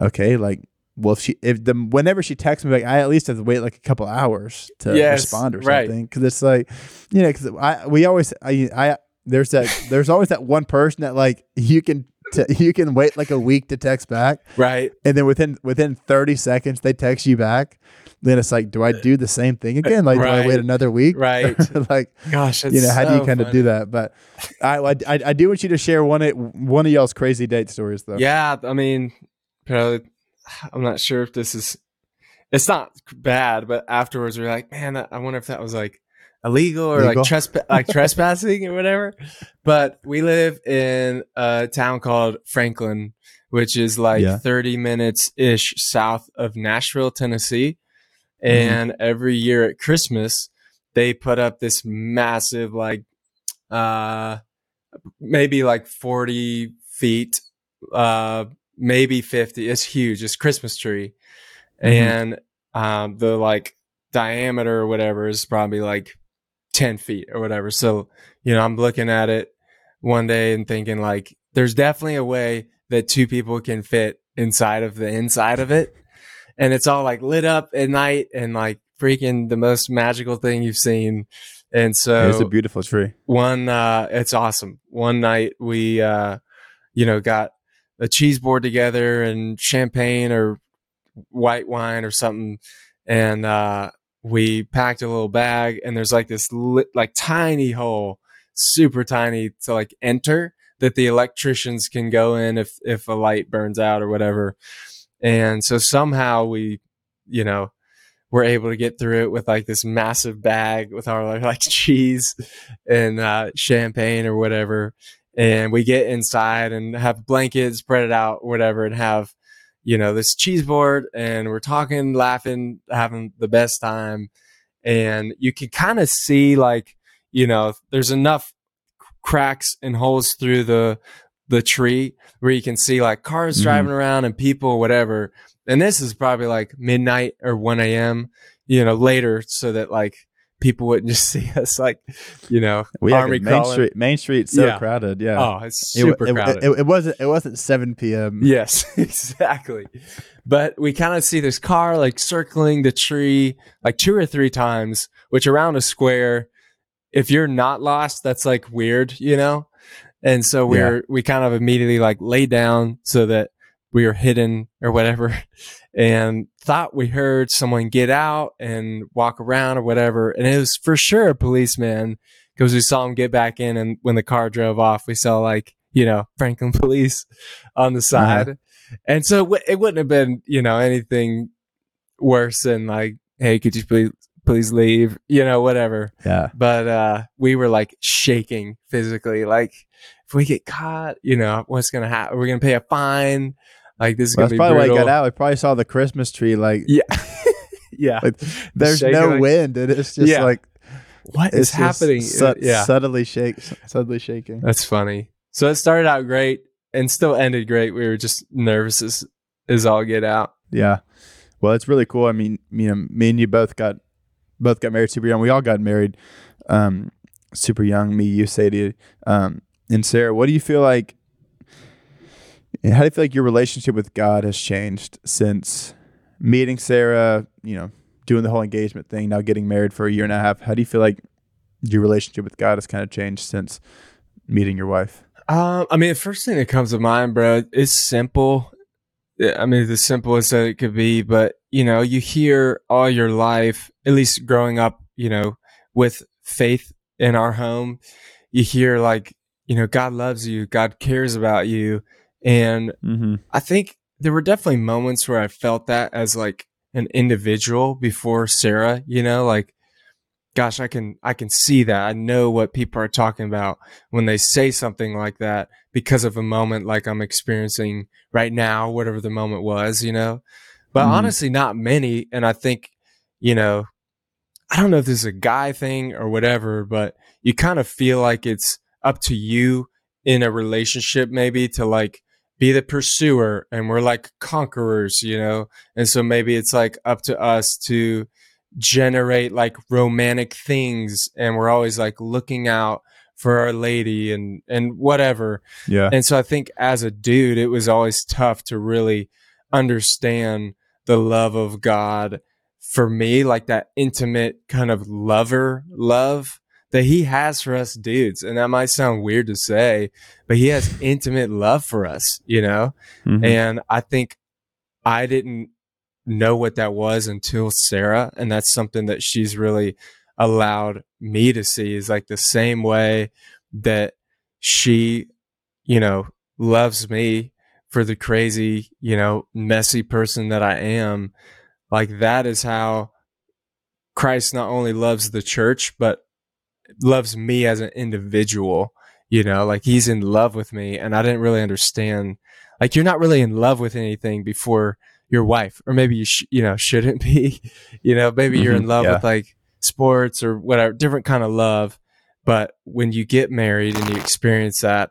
okay like well if she if the whenever she texts me back i at least have to wait like a couple hours to Yes, respond or right. something because it's like you know because i we always i i there's that there's always that one person that like you can t- you can wait like a week to text back Right. and then within within 30 seconds they text you back then it's like do i do the same thing again like do i wait another week Right. *laughs* like Gosh, you know how do you so kind of do that but I, I i do want you to share one of one of y'all's crazy date stories though Yeah, I mean, probably, I'm not sure if this is. It's not bad, but afterwards we're like, man, I wonder if that was like illegal or Legal? like trespa- like trespassing or whatever. But we live in a town called Franklin, which is like Yeah. 30 minutes ish south of Nashville, Tennessee. Mm-hmm. And every year at Christmas, they put up this massive, like, uh, maybe like 40 feet, uh, maybe 50. It's huge. It's Christmas tree. Mhm. And, um, the like diameter or whatever is probably like 10 feet or whatever. So, you know, I'm looking at it one day and thinking like, there's definitely a way that two people can fit inside of the inside of it. And it's all like lit up at night and like freaking the most magical thing you've seen. And so it's a beautiful tree. one uh it's awesome. One night we uh you know got a cheese board together and champagne or white wine or something. And uh we packed a little bag and there's like this li- like tiny hole super tiny to like enter that the electricians can go in if if a light burns out or whatever and so somehow we you know we're able to get through it with like this massive bag with our like *laughs* cheese and uh, champagne or whatever. And we get inside and have blankets spread it out, whatever, and have, you know, this cheese board and we're talking, laughing, having the best time. And you can kind of see like, you know, there's enough cracks and holes through the the tree where you can see like cars Mhm. driving around and people, whatever. And this is probably like midnight or 1 a.m., you know, later so that like people wouldn't *laughs* just see us like, you know, We army Main crawling. Street. Main Street's so Yeah. crowded. Yeah. Oh, it's It super it, crowded. It, it wasn't. It wasn't 7 p.m. Yes, *laughs* exactly. But we kind of see this car like circling the tree like two or three times, which around a square, if you're not lost, that's like weird, you know? And so we Yeah. we kind of immediately like lay down so that we were hidden or whatever *laughs* and thought we heard someone get out and walk around or whatever. And it was for sure a policeman because we saw him get back in. And when the car drove off, we saw like, you know, Franklin *laughs* police on the side. And so it w- it wouldn't have been, you know, anything worse than like, hey, could you please, please leave, you know, whatever. Yeah. But uh, we were like shaking physically. Like, if we get caught, you know, what's going to happen? We're going to pay a fine. Like, this is Well, going that's be probably why brutal. I got out. I probably saw the Christmas tree. Like, Yeah. *laughs* *laughs* yeah. like there's shaking, no like- wind, and it's just Yeah. like what is happening? su- yeah. subtly shake, subtly shaking. That's funny. So it started out great and still ended great. We were just nervous as, as all get out. Yeah. Well, it's really cool. I mean, you know, me and you both got both got married super young. We all got married um, super young. Me, you, Sadie, um, and Sarah. What do you feel like? How do you feel like your relationship with God has changed since meeting Sarah? You know, doing the whole engagement thing, now getting married for a year and a half. How do you feel like your relationship with God has kind of changed since meeting your wife? Um, I mean, the first thing that comes to mind, bro, is simple. I mean, the simplest that it could be, but you know, you hear all your life, at least growing up, you know, with faith in our home, you hear like, you know, God loves you, God cares about you. And Mm-hmm. I think there were definitely moments where I felt that as like an individual before Sarah, you know, like gosh, I can I can see that. I know what people are talking about when they say something like that because of a moment like I'm experiencing right now, whatever the moment was, you know. But Mhm. honestly, not many. And I think, you know, I don't know if this is a guy thing or whatever, but you kind of feel like it's up to you in a relationship maybe to like be the pursuer and we're like conquerors, you know? And so maybe it's like up to us to generate like romantic things and we're always like looking out for our lady and and whatever. Yeah. And so I think as a dude it was always tough to really understand the love of God for me like that intimate kind of lover love that he has for us dudes and that might sound weird to say but he has intimate love for us you know Mhm. and I think I didn't know what that was until Sarah. And that's something that she's really allowed me to see is like the same way that she, you know, loves me for the crazy, you know, messy person that I am. Like that is how Christ not only loves the church, but loves me as an individual. You know, like he's in love with me. And I didn't really understand like you're not really in love with anything before your wife or maybe you sh- you know shouldn't *laughs* be you know maybe you're in Mhm, love yeah. with like sports or whatever different kind of love but when you get married and you experience that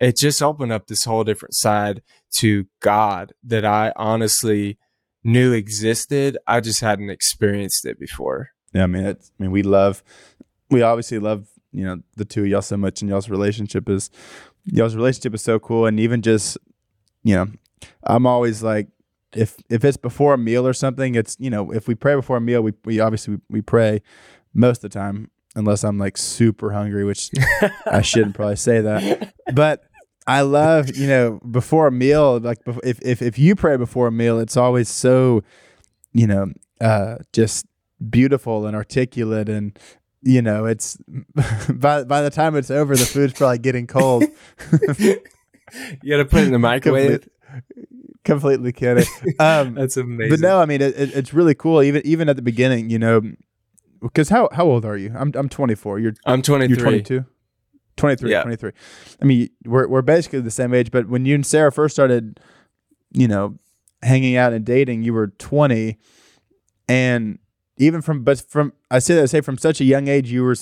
it just opened up this whole different side to god that i honestly knew existed i just hadn't experienced it before Yeah, I mean, I mean, we love, we obviously love, you know, the two of y'all so much, and y'all's relationship is, y'all's relationship is so cool, and even just, you know, I'm always like, if if it's before a meal or something, it's you know, if we pray before a meal, we we obviously we, we pray most of the time, unless I'm like super hungry, which I *laughs* shouldn't probably say that, but. I love, you know, before a meal, like if, if if you pray before a meal, it's always so, you know, uh, just beautiful and articulate and you know it's *laughs* by by the time it's over the food's probably getting cold. *laughs* *laughs* You gotta put it in the microwave. Complete- completely kidding. Um that's amazing but no i mean it, it, it's really cool. Even even at the beginning you know because how how old are you? I'm i'm 24 you're i'm 23 you're 22 23 Yeah. 23 i mean we're we're basically the same age but when you and sarah first started you know hanging out and dating, you were 20, and even from but from I say that I say from such a young age, you were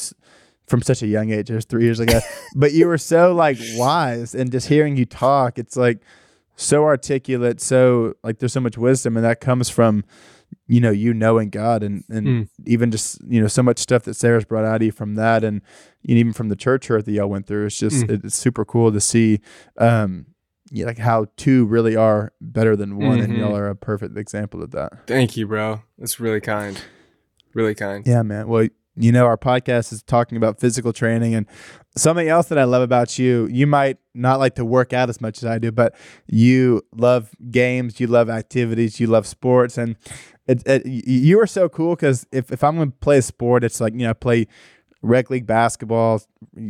from such a young age, just three years ago, *laughs* but you were so like wise, and just hearing you talk, it's like so articulate, so like there's so much wisdom, and that comes from you know you knowing God and and mm. even just you know so much stuff that Sarah's brought out of you from that and, and even from the church hurt that y'all went through. It's just mm. it's super cool to see um yeah, like how two really are better than one, mm-hmm. and y'all are a perfect example of that. Thank you, bro. That's really kind. Really kind. Yeah, man. Well, you know, our podcast is talking about physical training and something else that I love about you. You might not like to work out as much as I do, but you love games, you love activities, you love sports, and it, it, you are so cool because if, if I'm going to play a sport, it's like, you know, play rec league basketball,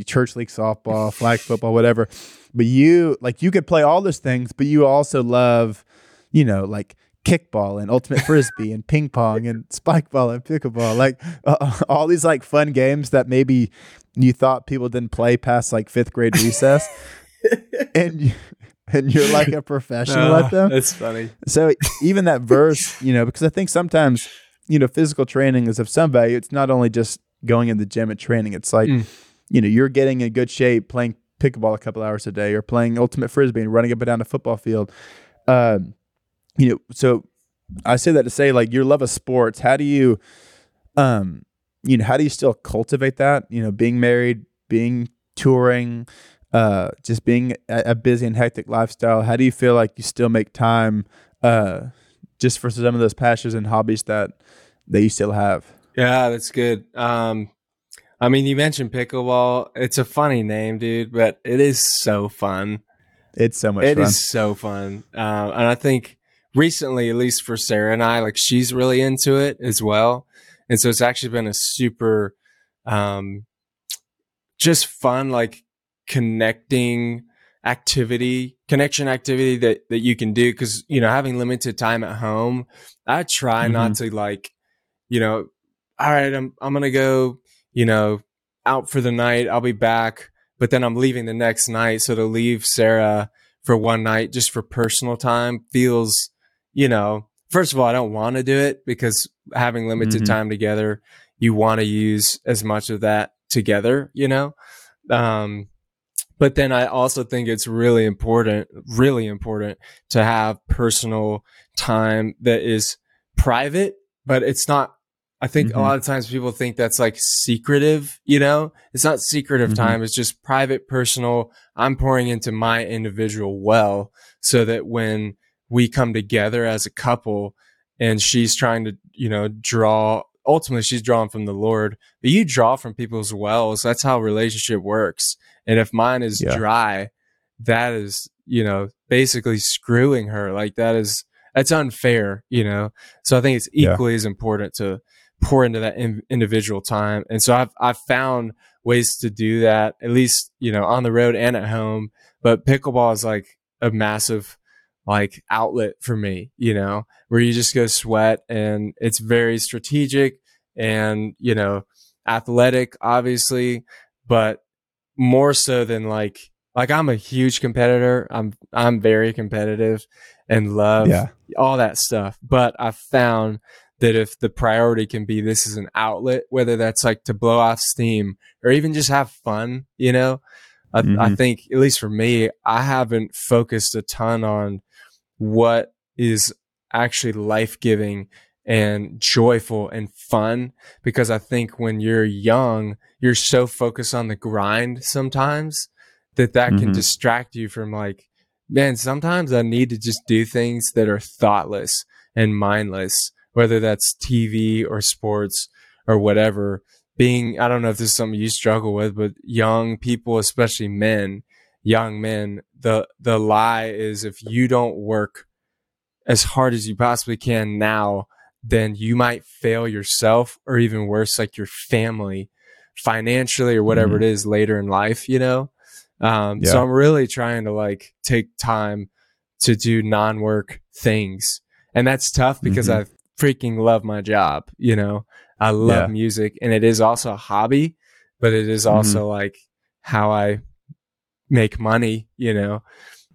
church league softball, *laughs* flag football, whatever. But you, like, you could play all those things, but you also love, you know, like kickball and ultimate frisbee and ping pong and spike ball and pickleball. Like uh, *laughs* all these like fun games that maybe you thought people didn't play past like fifth grade recess. *laughs* And and you're like a professional uh, at them. that's funny. So even that verse you know because i think sometimes you know physical training is of some value. It's not only just going in the gym and training. It's like mm. you know you're getting in good shape playing pickleball a couple hours a day or playing ultimate frisbee and running up and down the football field. Um, you know, so I say that to say like your love of sports, how do you um you know, how do you still cultivate that? You know, being married, being touring, uh just being a, a busy and hectic lifestyle, how do you feel like you still make time uh just for some of those passions and hobbies that that you still have? Yeah, that's good. Um I mean, you mentioned pickleball. It's a funny name, dude, but it is so fun. It's so much It fun. is so fun. Uh, and I think recently, at least for Sarah and I, like she's really into it as well. And so it's actually been a super, um, just fun, like connecting activity, connection activity that, that you can do. Cause, you know, having limited time at home, I try mm-hmm. not to like, you know, all right, I'm, I'm going to go, you know, out for the night. I'll be back. But then I'm leaving the next night. So to leave Sarah for one night just for personal time feels you know, first of all, I don't want to do it because having limited mm-hmm. time together, you want to use as much of that together, you know? Um, but then I also think it's really important, really important to have personal time that is private, but it's not. I think mm-hmm. a lot of times people think that's like secretive, you know? It's not secretive mm-hmm. time. It's just private, personal. I'm pouring into my individual well so that when we come together as a couple and she's trying to, you know, draw ultimately she's drawing from the Lord, but you draw from people's wells. That's how relationship works. And if mine is yeah. dry, that is, you know, basically screwing her. Like that is, that's unfair, you know? So I think it's equally yeah. as important to pour into that in, individual time. And so I've, I've found ways to do that, at least, you know, on the road and at home. But pickleball is like a massive like outlet for me, you know, where you just go sweat and it's very strategic and, you know, athletic, obviously, but more so than like, like I'm a huge competitor. I'm, I'm very competitive and love yeah. all that stuff. But I found that if the priority can be this is an outlet, whether that's like to blow off steam or even just have fun, you know, I, mm-hmm. I think at least for me, I haven't focused a ton on what is actually life giving and joyful and fun because I think when you're young, you're so focused on the grind sometimes that that mm-hmm. can distract you from like, man, sometimes I need to just do things that are thoughtless and mindless, whether that's TV or sports or whatever. Being, I don't know if this is something you struggle with, but young people, especially men, young men, the the lie is if you don't work as hard as you possibly can now, then you might fail yourself or even worse, like your family financially or whatever mm-hmm. it is later in life, you know? Um, yeah. so I'm really trying to like take time to do non work things. And that's tough because mm-hmm. I freaking love my job, you know? I love yeah. music and it is also a hobby, but it is mm-hmm. also mm-hmm. like how I make money, you know.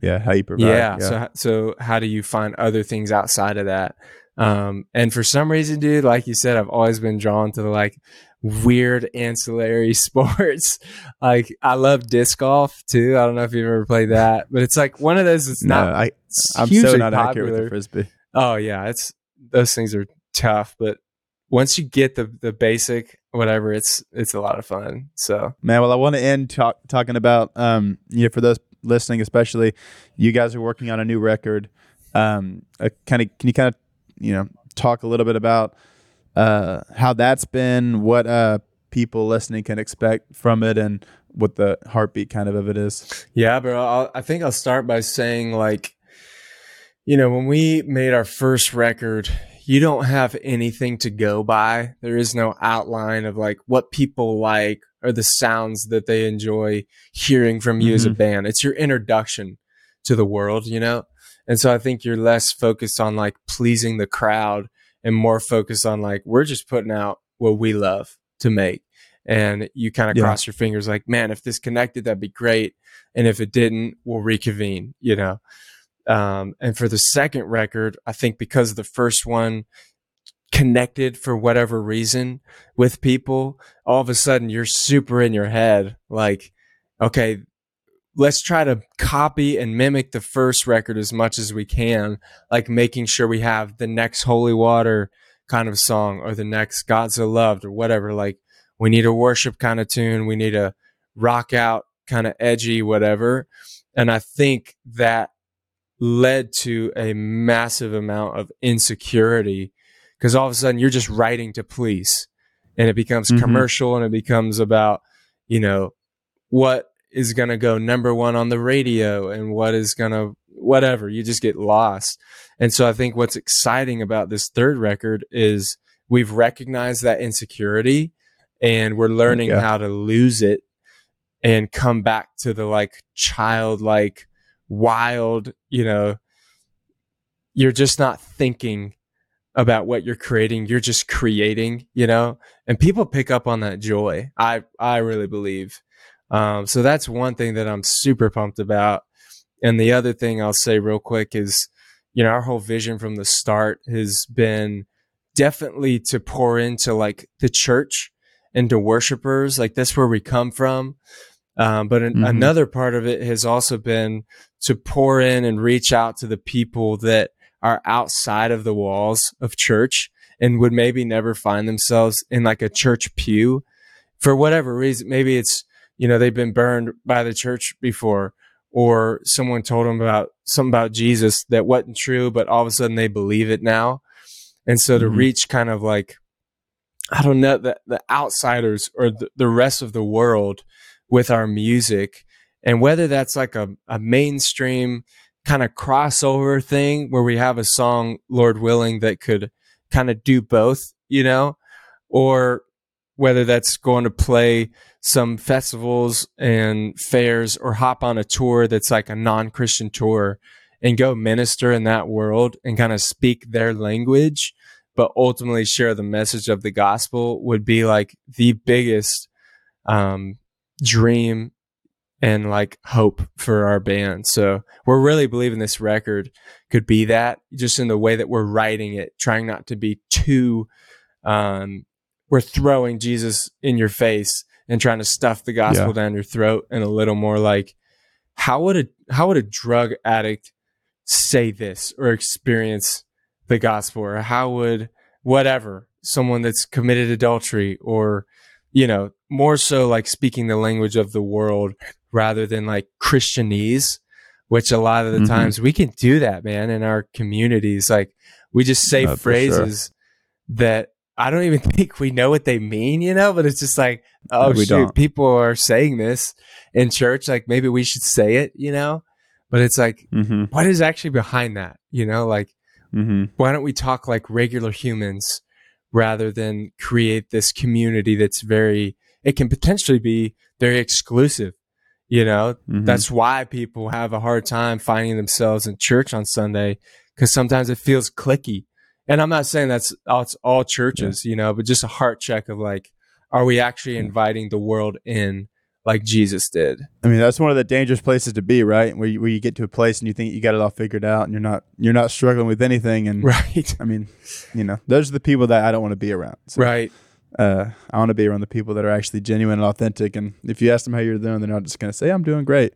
yeah, how you provide. Yeah, So so how do you find other things outside of that? Um, and for some reason, dude, like you said, I've always been drawn to the like weird ancillary *laughs* sports. like I love disc golf too. I don't know if you've ever played that, but it's like one of those. It's no, not. I, I'm so not popular. accurate with the frisbee. Oh yeah, it's those things are tough, but once you get the the basic whatever, it's it's a lot of fun. So Man, well, I want to end talk, talking about um, you know, for those listening, especially, you guys are working on a new record. Um, kind of, can you kind of, you know, talk a little bit about uh, how that's been, what uh, people listening can expect from it, and what the heartbeat kind of of it is? Yeah, bro. I'll, I think I'll start by saying like, you know, when we made our first record, you don't have anything to go by. There is no outline of like what people like or the sounds that they enjoy hearing from you mm-hmm. as a mm-hmm. band. It's your introduction to the world, you know? And so I think you're less focused on like pleasing the crowd and more focused on like, we're just putting out what we love to make. And you kind of yeah. cross your fingers like, man, if this connected, that'd be great. And if it didn't, we'll reconvene, you know? Um, and for the second record, I think because the first one connected for whatever reason with people, all of a sudden you're super in your head. Like, okay, let's try to copy and mimic the first record as much as we can, like making sure we have the next Holy Water kind of song or the next God's So Loved or whatever. Like, we need a worship kind of tune. We need a rock out kind of edgy, whatever. And I think that led to a massive amount of insecurity because all of a sudden you're just writing to police and it becomes mm-hmm. commercial and it becomes about you know what is going to go number one on the radio and what is going to whatever you just get lost and so i think what's exciting about this third record is we've recognized that insecurity and we're learning yeah. how to lose it and come back to the like childlike wild, you know, you're just not thinking about what you're creating. You're just creating, you know, and people pick up on that joy. I, I really believe. Um, so that's one thing that I'm super pumped about. And the other thing I'll say real quick is, you know, our whole vision from the start has been definitely to pour into like the church and to worshipers. Like that's where we come from. Um, but an, mm-hmm. another part of it has also been to pour in and reach out to the people that are outside of the walls of church and would maybe never find themselves in like a church pew for whatever reason. Maybe it's, you know, they've been burned by the church before or someone told them about something about Jesus that wasn't true, but all of a sudden they believe it now. And so to mm-hmm. reach kind of like, I don't know, the, the outsiders or the, the rest of the world with our music. And whether that's like a, a mainstream kind of crossover thing where we have a song, Lord willing, that could kind of do both, you know, or whether that's going to play some festivals and fairs or hop on a tour that's like a non Christian tour and go minister in that world and kind of speak their language, but ultimately share the message of the gospel would be like the biggest um, dream and like hope for our band. So we're really believing this record could be that just in the way that we're writing it, trying not to be too, um, we're throwing Jesus in your face and trying to stuff the gospel yeah. down your throat and a little more like, how would a, how would a drug addict say this or experience the gospel or how would whatever someone that's committed adultery or you know, more so like speaking the language of the world rather than like Christianese, which a lot of the mm-hmm. times we can do that, man, in our communities. Like we just say phrases sure. that I don't even *laughs* think we know what they mean, you know, but it's just like, oh, no, shoot, don't. people are saying this in church. Like maybe we should say it, you know, but it's like, mm-hmm. what is actually behind that? You know, like, mm-hmm. why don't we talk like regular humans rather than create this community that's very it can potentially be very exclusive you know mm-hmm. that's why people have a hard time finding themselves in church on sunday because sometimes it feels cliquey and i'm not saying that's all, it's all churches yeah. you know but just a heart check of like are we actually inviting the world in like Jesus did. I mean, that's one of the dangerous places to be, right? Where you, where you get to a place and you think you got it all figured out, and you're not you're not struggling with anything. And *laughs* Right. I mean, you know, those are the people that I don't want to be around. So, Right. Uh, I want to be around the people that are actually genuine and authentic. And if you ask them how you're doing, they're not just going to say, "I'm doing great,"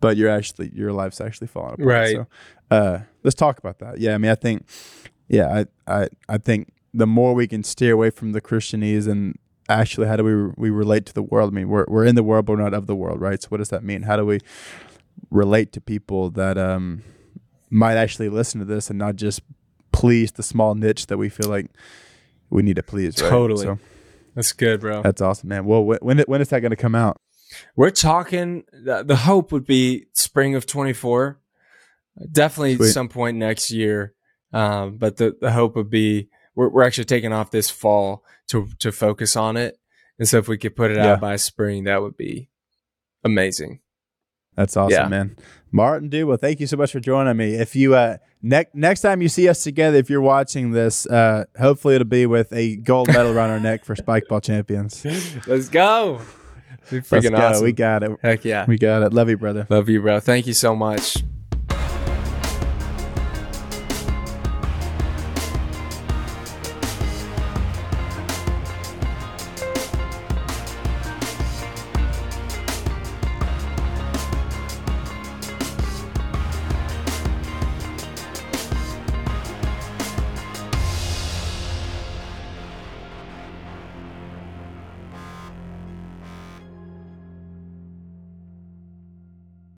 but you're actually your life's actually falling apart. Right. So, uh, let's talk about that. Yeah, I mean, I think, yeah, I, I, I think the more we can steer away from the Christianese and actually how do we we relate to the world? I mean, we're we're in the world, but we're not of the world, right? So, what does that mean? How do we relate to people that um might actually listen to this and not just please the small niche that we feel like we need to please? Right? Totally. So, That's good, bro. that's awesome, man. Well, when when, when is that going to come out? We're talking. The, the hope would be spring of twenty four, definitely Sweet. some point next year. Um, but the the hope would be we're we're actually taking off this fall to to focus on it, and so if we could put it Yeah. out by spring, that would be amazing. That's awesome, Yeah. man. Martin, dude. Well, thank you so much for joining me. If you uh next next time you see us together, if you're watching this, uh hopefully it'll be with a gold medal around our neck for Spikeball champions. *laughs* Let's go. Be Let's freaking go. awesome. We got it. Heck yeah. We got it. Love you, brother. Love you, bro. Thank you so much.